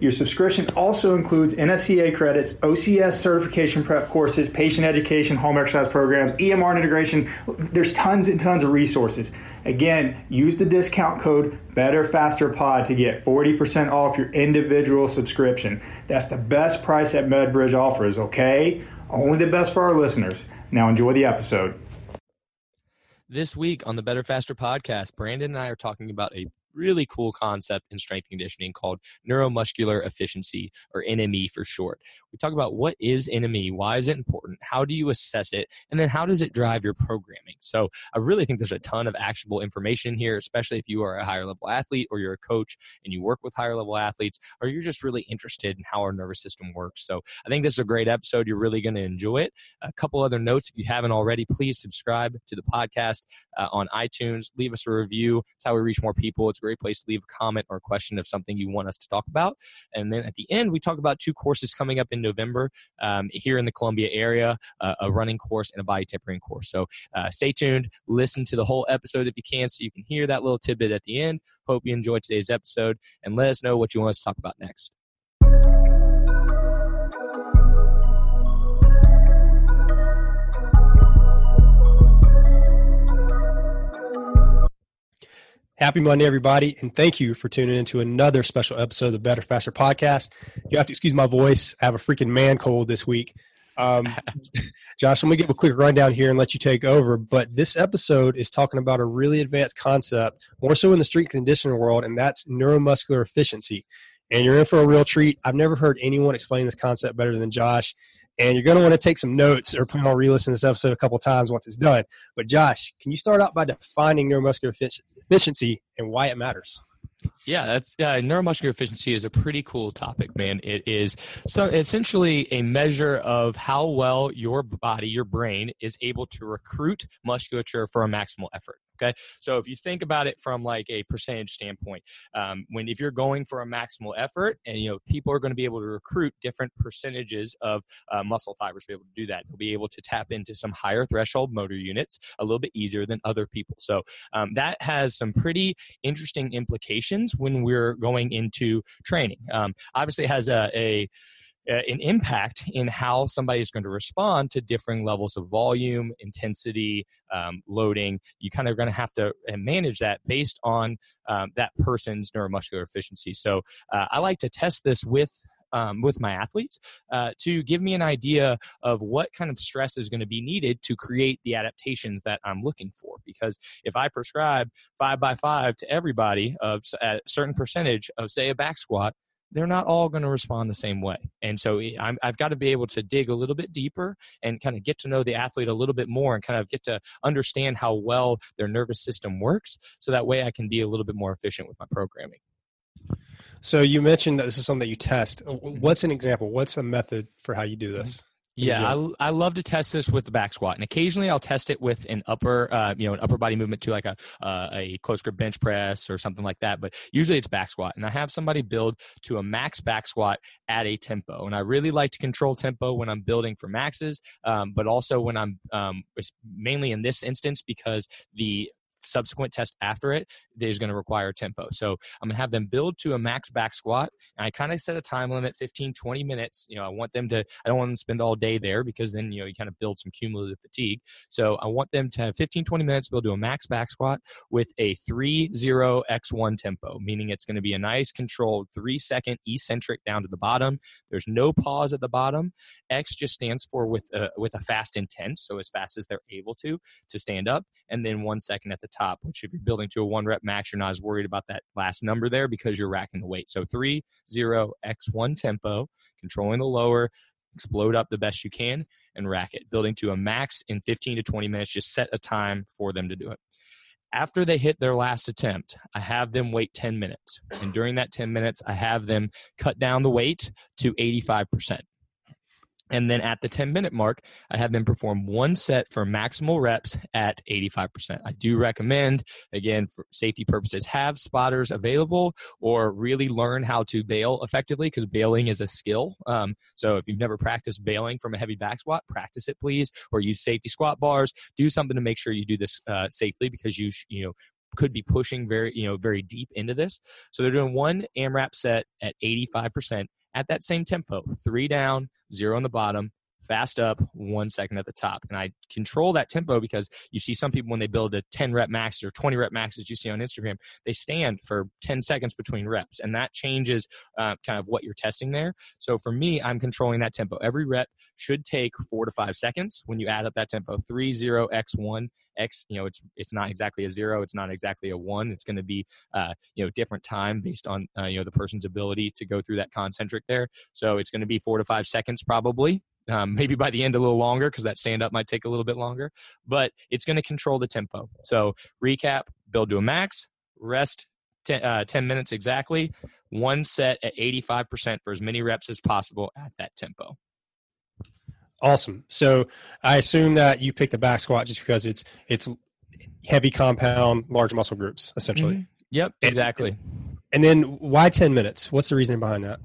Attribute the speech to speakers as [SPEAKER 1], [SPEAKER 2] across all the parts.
[SPEAKER 1] Your subscription also includes NSCA credits, OCS certification prep courses, patient education, home exercise programs, EMR integration. There's tons and tons of resources. Again, use the discount code Better Faster Pod to get 40% off your individual subscription. That's the best price that MedBridge offers, okay? Only the best for our listeners. Now enjoy the episode.
[SPEAKER 2] This week on the Better Faster podcast, Brandon and I are talking about a really cool concept in strength conditioning called neuromuscular efficiency or NME for short. We talk about what is NME, why is it important, how do you assess it, and then how does it drive your programming. So I really think there's a ton of actionable information here, especially if you are a higher level athlete or you're a coach and you work with higher level athletes or you're just really interested in how our nervous system works. So I think this is a great episode. You're really going to enjoy it. A couple other notes if you haven't already, please subscribe to the podcast uh, on iTunes. Leave us a review. It's how we reach more people. It's a great place to leave a comment or a question of something you want us to talk about. And then at the end, we talk about two courses coming up in November um, here in the Columbia area uh, a running course and a body tempering course. So uh, stay tuned. Listen to the whole episode if you can so you can hear that little tidbit at the end. Hope you enjoyed today's episode and let us know what you want us to talk about next.
[SPEAKER 3] Happy Monday, everybody, and thank you for tuning into another special episode of the Better Faster podcast. You have to excuse my voice. I have a freaking man cold this week. Um, Josh, let me give a quick rundown here and let you take over. But this episode is talking about a really advanced concept, more so in the strength conditioning world, and that's neuromuscular efficiency. And you're in for a real treat. I've never heard anyone explain this concept better than Josh and you're going to want to take some notes or plan on re-listening this episode a couple times once it's done. But Josh, can you start out by defining neuromuscular efficiency and why it matters?
[SPEAKER 2] Yeah, that's yeah. Neuromuscular efficiency is a pretty cool topic, man. It is so essentially a measure of how well your body, your brain, is able to recruit musculature for a maximal effort. Okay, so if you think about it from like a percentage standpoint, um, when if you're going for a maximal effort, and you know people are going to be able to recruit different percentages of uh, muscle fibers to be able to do that. They'll be able to tap into some higher threshold motor units a little bit easier than other people. So um, that has some pretty interesting implications when we're going into training. Um, obviously, has a, a an impact in how somebody is going to respond to differing levels of volume, intensity, um, loading. You kind of going to have to uh, manage that based on um, that person's neuromuscular efficiency. So uh, I like to test this with um, with my athletes uh, to give me an idea of what kind of stress is going to be needed to create the adaptations that I'm looking for. Because if I prescribe five by five to everybody of a certain percentage of, say, a back squat, they're not all going to respond the same way. And so eh, i have got to be able to dig a little bit deeper and kind of get to know the athlete a little bit more and kind of get to understand how well their nervous system works. So that way I can be a little bit more efficient with my programming.
[SPEAKER 3] So you mentioned that this is something that you test. Mm-hmm. What's an example? What's a method for how you do this?
[SPEAKER 2] Yeah, I, I love to test this with the back squat, and occasionally I'll test it with an upper, uh, you know, an upper body movement to like a uh, a close grip bench press or something like that. But usually it's back squat, and I have somebody build to a max back squat at a tempo, and I really like to control tempo when I'm building for maxes, um, but also when I'm um, mainly in this instance because the subsequent test after it is going to require tempo. So I'm going to have them build to a max back squat. And I kind of set a time limit, 15, 20 minutes. You know, I want them to, I don't want them to spend all day there because then, you know, you kind of build some cumulative fatigue. So I want them to have 15, 20 minutes build to a max back squat with a 3 0 x1 tempo, meaning it's going to be a nice controlled three second eccentric down to the bottom. There's no pause at the bottom. X just stands for with a, with a fast intent. So as fast as they're able to, to stand up. And then one second at the top, which if you're building to a one rep max, you're not as worried about that last number there because you're racking the weight. So three, zero, X1 tempo, controlling the lower, explode up the best you can, and rack it, building to a max in 15 to 20 minutes. Just set a time for them to do it. After they hit their last attempt, I have them wait 10 minutes. And during that 10 minutes, I have them cut down the weight to 85%. And then at the 10 minute mark, I have them perform one set for maximal reps at 85%. I do recommend, again, for safety purposes, have spotters available or really learn how to bail effectively because bailing is a skill. Um, so if you've never practiced bailing from a heavy back squat, practice it, please, or use safety squat bars. Do something to make sure you do this uh, safely because you, you know, could be pushing very you know very deep into this so they're doing one amrap set at 85% at that same tempo three down zero on the bottom, fast up, one second at the top. And I control that tempo because you see some people when they build a 10 rep max or 20 rep max, as you see on Instagram, they stand for 10 seconds between reps. And that changes uh, kind of what you're testing there. So for me, I'm controlling that tempo. Every rep should take four to five seconds when you add up that tempo three, zero, X, one. X, you know, it's it's not exactly a zero, it's not exactly a one. It's going to be, uh, you know, different time based on uh, you know the person's ability to go through that concentric there. So it's going to be four to five seconds probably. Um, maybe by the end a little longer because that stand up might take a little bit longer, but it's going to control the tempo. So recap, build to a max, rest 10, uh, 10 minutes exactly, one set at 85% for as many reps as possible at that tempo.
[SPEAKER 3] Awesome. So I assume that you pick the back squat just because it's it's heavy compound, large muscle groups, essentially. Mm-hmm.
[SPEAKER 2] Yep, exactly.
[SPEAKER 3] And, and, then why ten minutes? What's the reason behind that?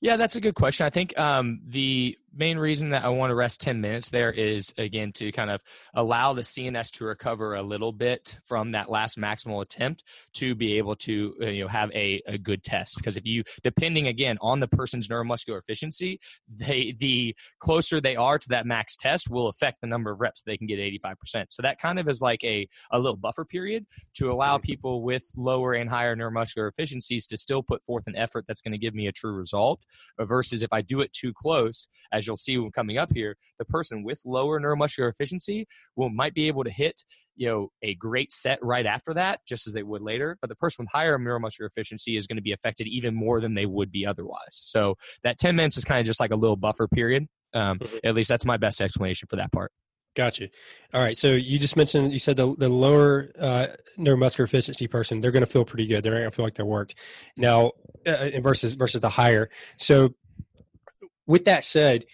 [SPEAKER 2] Yeah, that's a good question. I think um, the main reason that I want to rest 10 minutes there is again to kind of allow the CNS to recover a little bit from that last maximal attempt to be able to uh, you know have a, a good test. Because if you depending again on the person's neuromuscular efficiency they the closer they are to that max test will affect the number of reps they can get 85% so that kind of is like a, a little buffer period to allow people with lower and higher neuromuscular efficiencies to still put forth an effort that's going to give me a true result versus if I do it too close as as you'll see when coming up here, the person with lower neuromuscular efficiency will might be able to hit you know a great set right after that just as they would later but the person with higher neuromuscular efficiency is going to be affected even more than they would be otherwise so that 10 minutes is kind of just like a little buffer period um, mm-hmm. at least that's my best explanation for that part
[SPEAKER 3] Gotcha. All right. So you just mentioned you said the the lower uh, neuromuscular efficiency person with that said,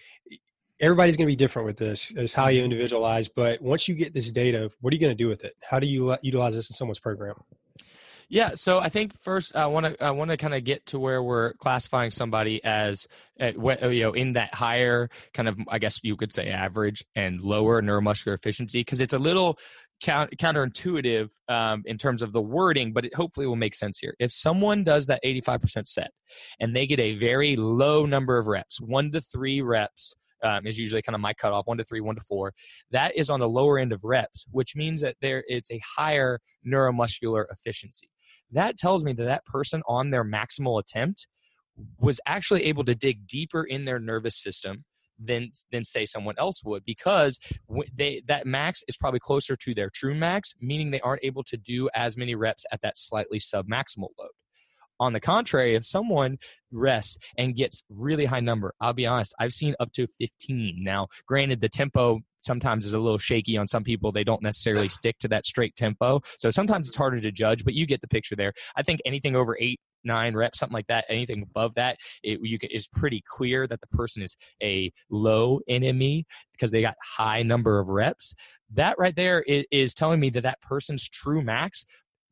[SPEAKER 3] everybody's going to be different with this. It's how you individualize. But once you get this data, what are you going to do with it? How do you utilize this in someone's program?
[SPEAKER 2] Yeah, so I think first I want to I want to kind of get to where we're classifying somebody as uh, you know in that higher kind of I guess you could say average and lower neuromuscular efficiency because it's a little counterintuitive um, in terms of the wording, but it hopefully will make sense here. If someone does that 85% set and they get a very low number of reps, one to three reps um, is usually kind of my cutoff, one to three, one to four. That is on the lower end of reps, which means that there it's a higher neuromuscular efficiency. That tells me that that person on their maximal attempt was actually able to dig deeper in their nervous system than than say someone else would because they that max is probably closer to their true max meaning they aren't able to do as many reps at that slightly submaximal load. On the contrary if someone rests and gets really high number i'll be honest i've seen up to 15 now granted the tempo sometimes is a little shaky on some people they don't necessarily stick to that straight tempo so sometimes it's harder to judge but you get the picture there. I think anything over eight nine reps, something like that. Anything above that, it you can, is pretty clear that the person is a low NME because they got high number of reps. That right there is, is telling me that that person's true max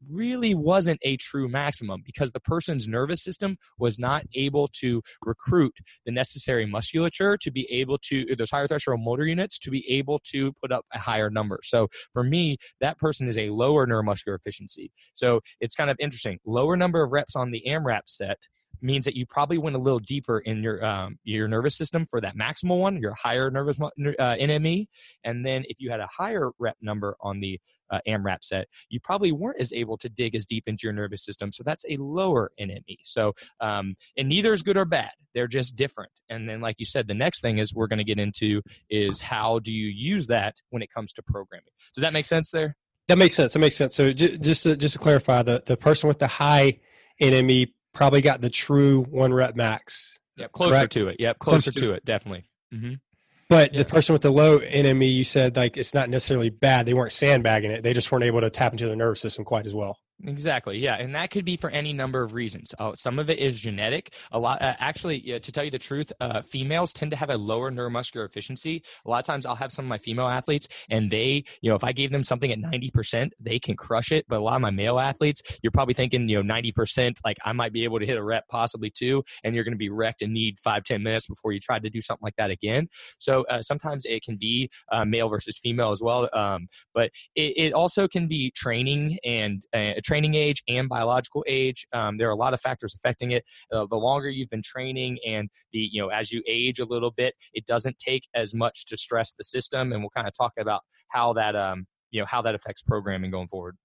[SPEAKER 2] really wasn't a true maximum because the person's nervous system was not able to recruit the necessary musculature to be able to those higher threshold motor units to be able to put up a higher number. So for me that person is a lower neuromuscular efficiency. So it's kind of interesting. Lower number of reps on the amrap set means that you probably went a little deeper in your um, your nervous system for that maximal one, your higher nervous uh, NME, and then if you had a higher rep number on the uh, AMRAP set, you probably weren't as able to dig as deep into your nervous system. So that's a lower NME. So um, and neither is good or bad; they're just different. And then, like you said, the next thing is we're going to get into is how do you use that when it comes to programming. Does that make sense there?
[SPEAKER 3] That makes sense. That makes sense. So just to, just to clarify, the the person with the high NME probably got the true one rep max.
[SPEAKER 2] Yep, closer correct? to it. Yep, closer, closer to, to it, definitely.
[SPEAKER 3] Mm-hmm. But yeah. the person with the low NME, you said like it's not necessarily bad. They weren't sandbagging it. They just weren't able to tap into their nervous system quite as well.
[SPEAKER 2] Exactly. Yeah, and that could be for any number of reasons. Uh, some of it is genetic. A lot, uh, actually, yeah, to tell you the truth, uh, females tend to have a lower neuromuscular efficiency. A lot of times, I'll have some of my female athletes, and they, you know, if I gave them something at ninety percent, they can crush it. But a lot of my male athletes, you're probably thinking, you know, ninety percent, like I might be able to hit a rep, possibly two, and you're going to be wrecked and need five, ten minutes before you try to do something like that again. So uh, sometimes it can be uh, male versus female as well, um, but it, it, also can be training and uh, training age and biological age. Um, there are a lot of factors affecting it. Uh, the longer you've been training and the, you know, as you age a little bit, it doesn't take as much to stress the system. And we'll kind of talk about how that, um, you know, how that affects programming going forward.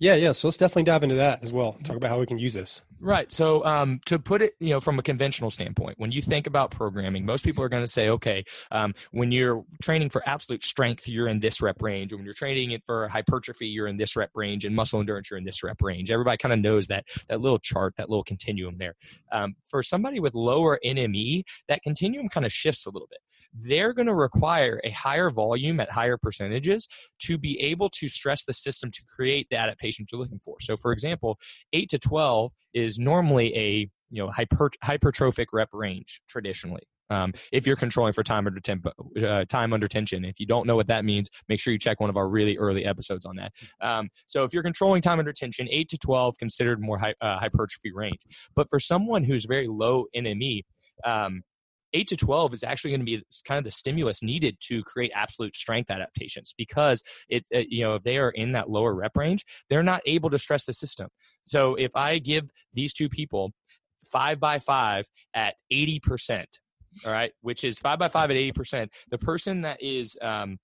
[SPEAKER 3] Yeah, yeah. So let's definitely dive into that as well. Talk about how we can use this.
[SPEAKER 2] Right. So um, to put it, you know, from a conventional standpoint, when you think about programming, most people are going to say, okay, um, when you're training for absolute strength, you're in this rep range, when you're training it for hypertrophy, you're in this rep range, and muscle endurance, you're in this rep range. Everybody kind of knows that that little chart, that little continuum there. Um, for somebody with lower NME, that continuum kind of shifts a little bit they're going to require a higher volume at higher percentages to be able to stress the system to create the adaptation you're looking for. So, for example, 8 to 12 is normally a you know hyper, hypertrophic rep range traditionally. Um, if you're controlling for time under tempo, uh, time under tension. If you don't know what that means, make sure you check one of our really early episodes on that. Um, so if you're controlling time under tension, eight to twelve considered more hy- uh, hypertrophy range. But for someone who's very low NME, um, 8 to 12 is actually going to be kind of the stimulus needed to create absolute strength adaptations because it, it, uh, you know if they are in that lower rep range they're not able to stress the system. So if i give these two people 5 by 5 at 80% all right which is 5 by 5 at 80% the person that is um,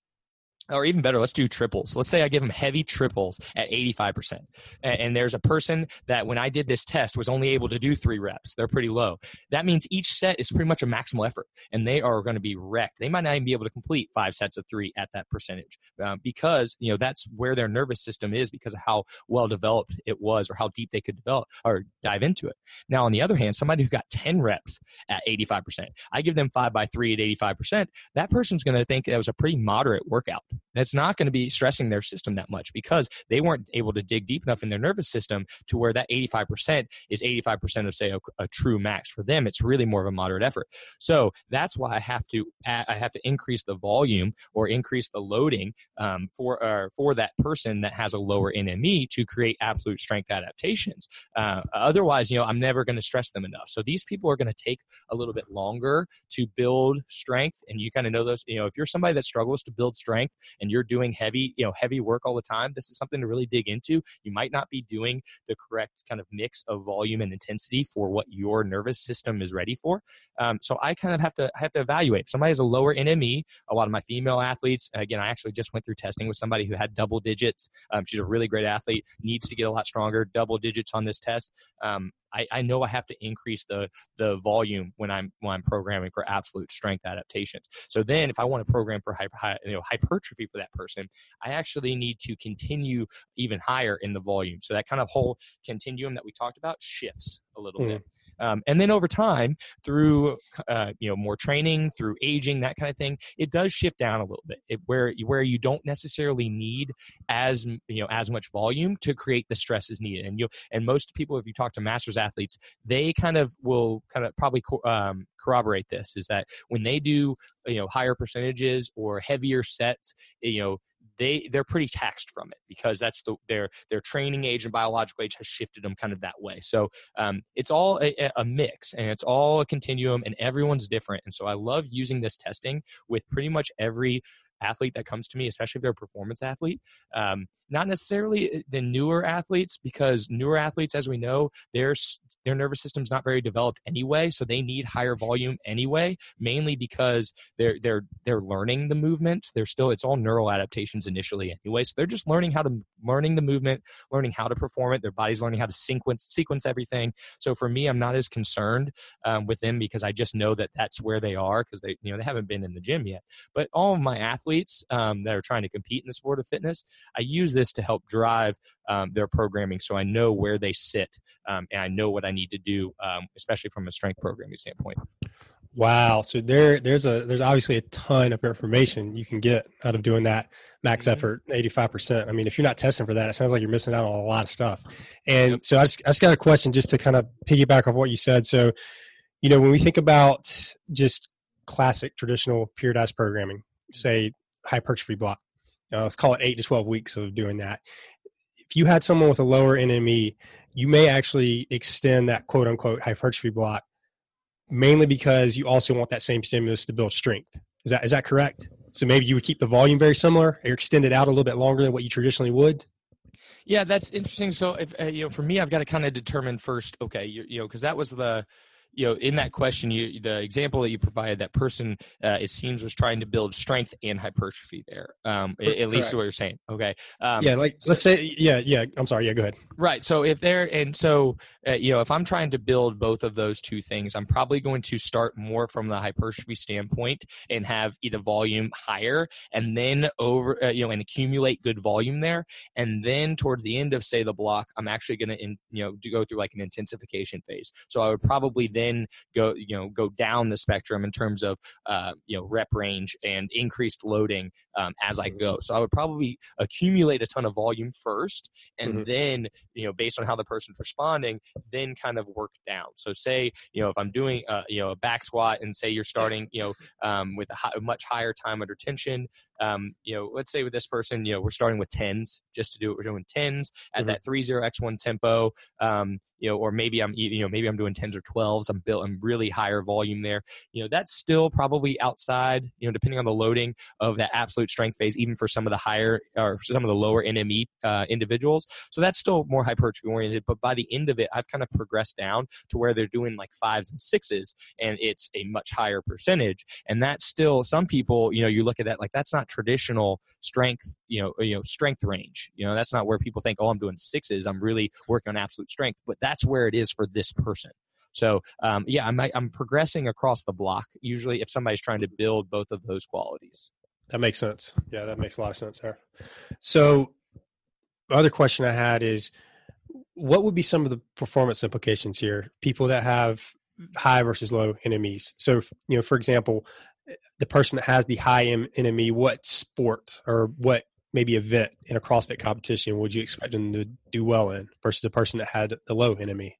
[SPEAKER 2] or even better, let's do triples. Let's say I give them heavy triples at 85%. And there's a person that when I did this test was only able to do three reps. They're pretty low. That means each set is pretty much a maximal effort and they are going to be wrecked. They might not even be able to complete five sets of three at that percentage um, because, you know, that's where their nervous system is because of how well developed it was or how deep they could develop or dive into it. Now, on the other hand, somebody who got 10 reps at 85%, I give them five by three at 85%, that person's going to think that was a pretty moderate workout that's not going to be stressing their system that much because they weren't able to dig deep enough in their nervous system to where that 85% is 85% of say a, a true max for them. It's really more of a moderate effort. So that's why i have to i have to increase the volume or increase the loading um, for uh, for that person that has a lower nme to create absolute strength adaptations. Uh, otherwise you know i'm never going to stress them enough. So these people are going to take a little bit longer to build strength and you kind of know those you know if you're somebody that struggles to build strength and you're doing heavy, you know, heavy work all the time, this is something to really dig into. You might not be doing the correct kind of mix of volume and intensity for what your nervous system is ready for. Um, so I kind of have to have to evaluate. If somebody has a lower NME, a lot of my female athletes, again, I actually just went through testing with somebody who had double digits. Um, she's a really great athlete, needs to get a lot stronger, double digits on this test. Um, I, I know I have to increase the the volume when I'm when I'm programming for absolute strength adaptations. So then, if I want to program for hyper, you know, hypertrophy for that person, I actually need to continue even higher in the volume. So that kind of whole continuum that we talked about shifts a little mm. bit. Um, and then over time, through uh, you know more training, through aging, that kind of thing, it does shift down a little bit. It, where where you don't necessarily need as you know as much volume to create the stresses needed. And you and most people, if you talk to masters athletes, they kind of will kind of probably um, corroborate this. Is that when they do you know higher percentages or heavier sets, you know they they're pretty taxed from it because that's the their their training age and biological age has shifted them kind of that way. So um, it's all a, a, mix and it's all a continuum and everyone's different. And so I love using this testing with pretty much every athlete that comes to me, especially if they're a performance athlete. Um, not necessarily the newer athletes, because newer athletes, as we know, their their nervous system's not very developed anyway, so they need higher volume anyway. Mainly because they're they're they're learning the movement. They're still it's all neural adaptations initially anyway, so they're just learning how to learning the movement, learning how to perform it. Their body's learning how to sequence sequence everything. So for me, I'm not as concerned um, with them because I just know that that's where they are because they you know they haven't been in the gym yet. But all of my athletes athletes um, that are trying to compete in the sport of fitness, I use this to help drive um, their programming so I know where they sit um, and I know what I need to do, um, especially from a strength programming standpoint.
[SPEAKER 3] Wow. So there, there's a, there's obviously a ton of information you can get out of doing that max mm-hmm. effort, 85%. I mean, if you're not testing for that, it sounds like you're missing out on a lot of stuff. And so I just, I just got a question just to kind of piggyback off what you said. So, you know, when we think about just classic traditional periodized programming, say hypertrophy block, uh, let's call it eight to 12 weeks of doing that. If you had someone with a lower NME, you may actually extend that quote unquote hypertrophy block mainly because you also want that same stimulus to build strength. Is that is that correct? So maybe you would keep the volume very similar or extend it out a little bit longer than what you traditionally would.
[SPEAKER 2] Yeah, that's interesting. So, if uh, you know, for me, I've got to kind of determine first. Okay, you, you know, because that was the you know, in that question, you the example that you provided, that person uh, it seems was trying to build strength and hypertrophy there. Um, at, at least what you're saying. Okay.
[SPEAKER 3] Um, yeah, like let's say, yeah, yeah. I'm sorry. Yeah, go ahead.
[SPEAKER 2] Right. So if they're and so uh, you know, if I'm trying to build both of those two things, I'm probably going to start more from the hypertrophy standpoint and have either volume higher, and then over uh, you know, and accumulate good volume there, and then towards the end of say the block, I'm actually going to you know to go through like an intensification phase. So I would probably then then go you know go down the spectrum in terms of uh, you know rep range and increased loading um, as I go. So I would probably accumulate a ton of volume first, and mm-hmm. then you know based on how the person's responding, then kind of work down. So say you know if I'm doing uh, you know a back squat and say you're starting you know um, with a, high, a much higher time under tension, um, you know, let's say with this person, you know, we're starting with tens just to do it. We're doing tens at mm-hmm. that three zero x one tempo. Um, you know, or maybe I'm you know maybe I'm doing tens or twelves. I'm built I'm really higher volume there. You know, that's still probably outside. You know, depending on the loading of that absolute strength phase, even for some of the higher or some of the lower NME uh, individuals. So that's still more hypertrophy oriented. But by the end of it, I've kind of progressed down to where they're doing like fives and sixes, and it's a much higher percentage. And that's still some people. You know, you look at that like that's not not traditional strength, you know, you know, strength range. You know, that's not where people think, oh, I'm doing sixes. I'm really working on absolute strength, but that's where it is for this person. So um, yeah, I'm I'm progressing across the block. Usually, if somebody's trying to build both of those qualities.
[SPEAKER 3] That makes sense. Yeah, that makes a lot of sense there. So, the other question I had is, what would be some of the performance implications here? People that have high versus low NMEs. So, you know, for example, the person that has the high NME, what sport or what maybe event in a CrossFit competition would you expect them to do well in versus the person that had the low NME?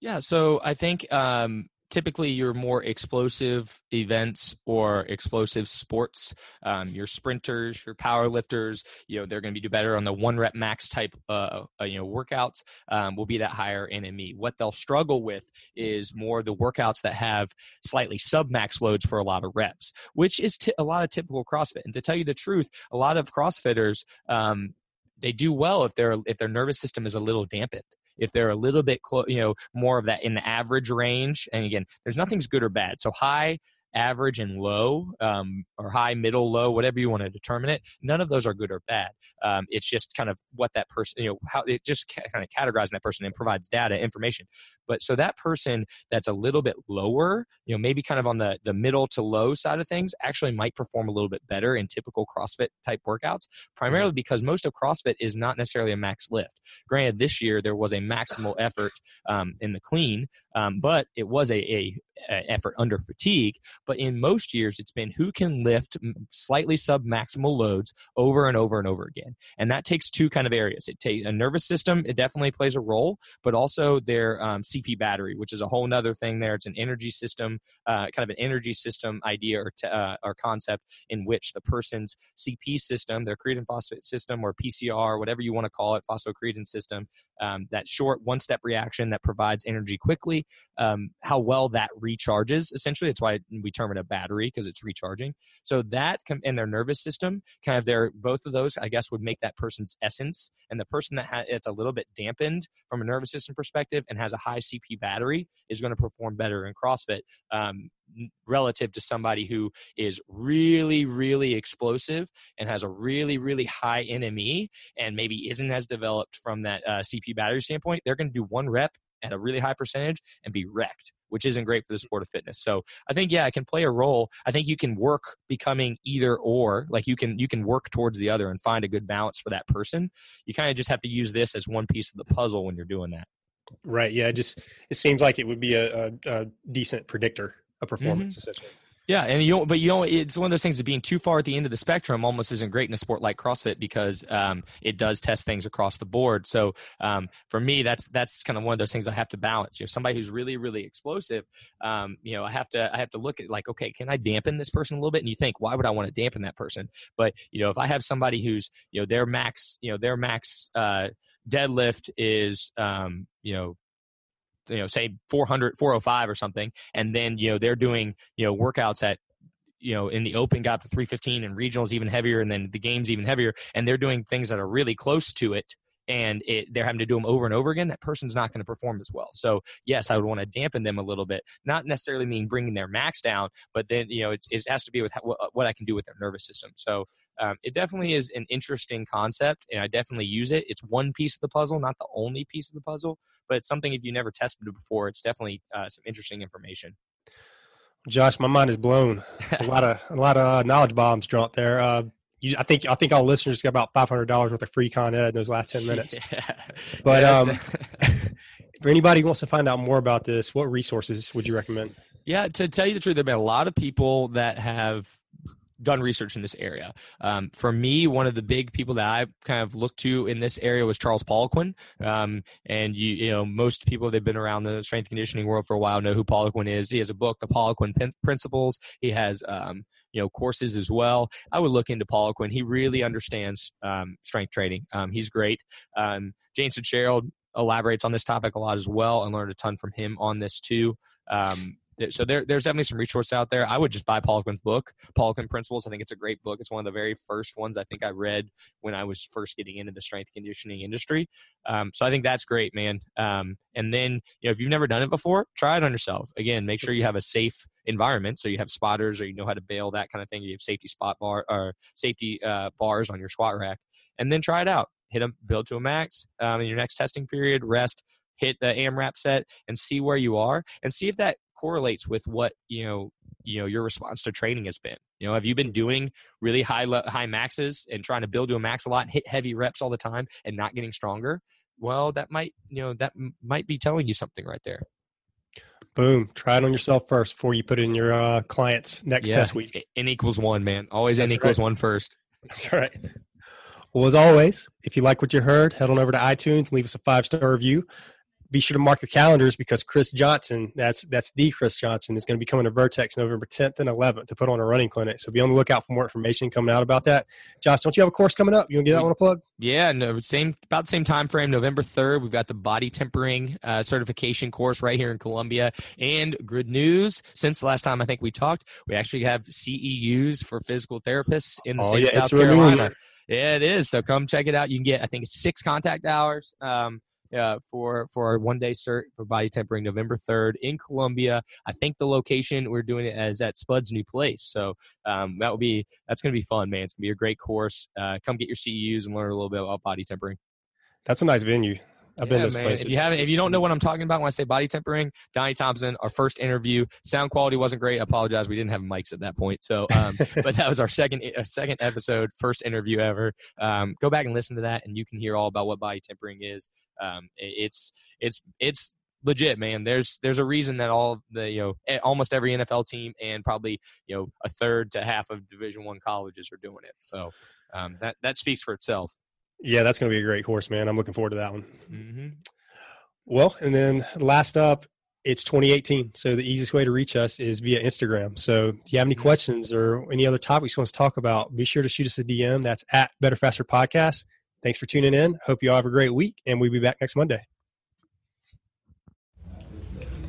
[SPEAKER 2] Yeah, so I think um, typically your more explosive events or explosive sports um, your sprinters your power lifters you know they're going to be do better on the one rep max type uh, uh, you know workouts um, will be that higher in nme what they'll struggle with is more the workouts that have slightly sub max loads for a lot of reps which is t- a lot of typical crossfit. And to tell you the truth a lot of crossfitters um, they do well if their if their nervous system is a little dampened if they're a little bit close, you know, more of that in the average range. And again, there's nothing's good or bad. So high average and low, um, or high, middle, low, whatever you want to determine it. None of those are good or bad. Um, it's just kind of what that person, you know, how it just kind of categorizing that person and provides data, information. But so that person that's a little bit lower, you know, maybe kind of on the the middle to low side of things, actually might perform a little bit better in typical CrossFit type workouts, primarily mm-hmm. because most of CrossFit is not necessarily a max lift. Granted, this year there was a maximal effort um, in the clean, um, but it was a, a effort under fatigue. But in most years, it's been who can lift slightly sub maximal loads over and over and over again. And that takes two kind of areas. It takes a nervous system, it definitely plays a role, but also their um, CP battery, which is a whole other thing there. It's an energy system, uh, kind of an energy system idea or, t- uh, or concept in which the person's CP system, their creatine phosphate system or PCR, whatever you want to call it, phosphocreatine system, um, that short one step reaction that provides energy quickly, um, how well that recharges. Essentially, that's why we term it a battery because it's recharging. So that and their nervous system, kind of their both of those, I guess, would make that person's essence. And the person that ha- it's a little bit dampened from a nervous system perspective and has a high CP battery is going to perform better in CrossFit. Um, relative to somebody who is really, really explosive and has a really, really high NME and maybe isn't as developed from that uh, CP battery standpoint, they're going to do one rep at a really high percentage and be wrecked, which isn't great for the sport of fitness. So I think yeah, it can play a role. I think you can work becoming either or, like you can you can work towards the other and find a good balance for that person. You kind of just have to use this as one piece of the puzzle when you're doing that.
[SPEAKER 3] Right. Yeah. It just it seems like it would be a, a, a decent predictor a performance mm-hmm. essentially.
[SPEAKER 2] Yeah, and you but you don't. It's one of those things of being too far at the end of the spectrum almost isn't great in a sport like CrossFit because um, it does test things across the board. So um, for me, that's that's kind of one of those things I have to balance. You know, somebody who's really really explosive, um, you know, I have to I have to look at like, okay, can I dampen this person a little bit? And you think, why would I want to dampen that person? But you know, if I have somebody who's you know their max, you know, their max uh, deadlift is um, you know you know say 400 405 or something and then you know they're doing you know workouts at you know in the open got to 315 and regionals even heavier and then the games even heavier and they're doing things that are really close to it and it, they're having to do them over and over again, that person's not going to perform as well. So yes, I would want to dampen them a little bit, not necessarily mean bringing their max down, but then you know it, it has to be with what I can do with their nervous system. So um, it definitely is an interesting concept, and I definitely use it. It's one piece of the puzzle, not the only piece of the puzzle, but it's something if you never tested it before, it's definitely uh, some interesting information.
[SPEAKER 3] Josh, my mind is blown. It's a lot of a lot of uh, knowledge bombs dropped there. Uh, you, I think I think all listeners got about five hundred dollars worth of free Con Ed in those last ten minutes. Yeah. But um, for anybody who wants to find out more about this, what resources would you recommend?
[SPEAKER 2] Yeah, to tell you the truth, there've been a lot of people that have done research in this area. Um, for me, one of the big people that I kind of looked to in this area was Charles Poliquin. Um, and you, you know, most people that've been around the strength conditioning world for a while know who Poliquin is. He has a book, The Poliquin Principles. He has, um, you know, courses as well. I would look into Poliquin. He really understands um, strength training. Um, he's great. Um, James Fitzgerald elaborates on this topic a lot as well and learned a ton from him on this too. Um, so there, there's definitely some resources out there. I would just buy Poliquin's book, Poliquin Principles. I think it's a great book. It's one of the very first ones I think I read when I was first getting into the strength conditioning industry. Um, so I think that's great, man. Um, and then you know if you've never done it before, try it on yourself. Again, make sure you have a safe environment, so you have spotters or you know how to bail that kind of thing. You have safety spot bar or safety uh, bars on your squat rack, and then try it out. Hit them, build to a max um, in your next testing period. Rest, hit the AMRAP set and see where you are and see if that correlates with what you know you know your response to training has been you know have you been doing really high high maxes and trying to build to a max a lot and hit heavy reps all the time and not getting stronger well that might you know that m- might be telling you something right there
[SPEAKER 3] boom try it on yourself first before you put it in your uh, client's next yeah. test week
[SPEAKER 2] n equals one man always That's n equals right. one first
[SPEAKER 3] That's right. Well, as always, if you like what you heard, head on over to iTunes and leave us a five star review be sure to mark your calendars because Chris Johnson, that's that's the Chris Johnson, is going to be coming to Vertex November 10th and 11th to put on a running clinic. So be on the lookout for more information coming out about that. Josh, don't you have a course coming up? You want to get that one a plug?
[SPEAKER 2] Yeah, no, same about the same time frame, November 3rd. We've got the body tempering uh, certification course right here in Columbia. And good news, since the last time I think we talked, we actually have CEUs for physical therapists in the oh, state yeah, of South Carolina. Yeah, it is. So come check it out. You can get, I think six contact hours. Um, uh, for for our one day cert for body tempering November 3rd in Columbia. I think the location we're doing it as at Spud's new place. So um, that will be that's going to be fun, man. It's going to be a great course. Uh, come get your CEUs and learn a little bit about body tempering.
[SPEAKER 3] That's a nice venue. I've yeah, been this place.
[SPEAKER 2] If you haven't, if you don't know what I'm talking about when I say body tempering, Donnie Thompson, our first interview, sound quality wasn't great. I apologize, we didn't have mics at that point. So, um, but that was our second uh, second episode, first interview ever. Um, go back and listen to that, and you can hear all about what body tempering is. Um, it's it's it's legit, man. There's there's a reason that all the you know almost every NFL team and probably you know a third to half of Division One colleges are doing it. So um, that that speaks for itself.
[SPEAKER 3] Yeah, that's going to be a great course, man. I'm looking forward to that one. Mm-hmm. Well, and then last up, it's 2018. So the easiest way to reach us is via Instagram. So if you have any mm-hmm. questions or any other topics you want to talk about, be sure to shoot us a DM. That's at Better Faster Podcast. Thanks for tuning in. Hope you all have a great week, and we'll be back next Monday.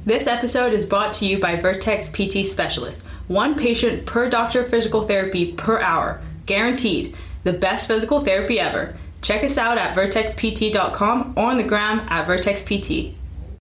[SPEAKER 4] This episode is brought to you by Vertex PT Specialist. One patient per doctor physical therapy per hour. Guaranteed. The best physical therapy ever. Check us out at vertexpt.com or on the gram at vertexpt.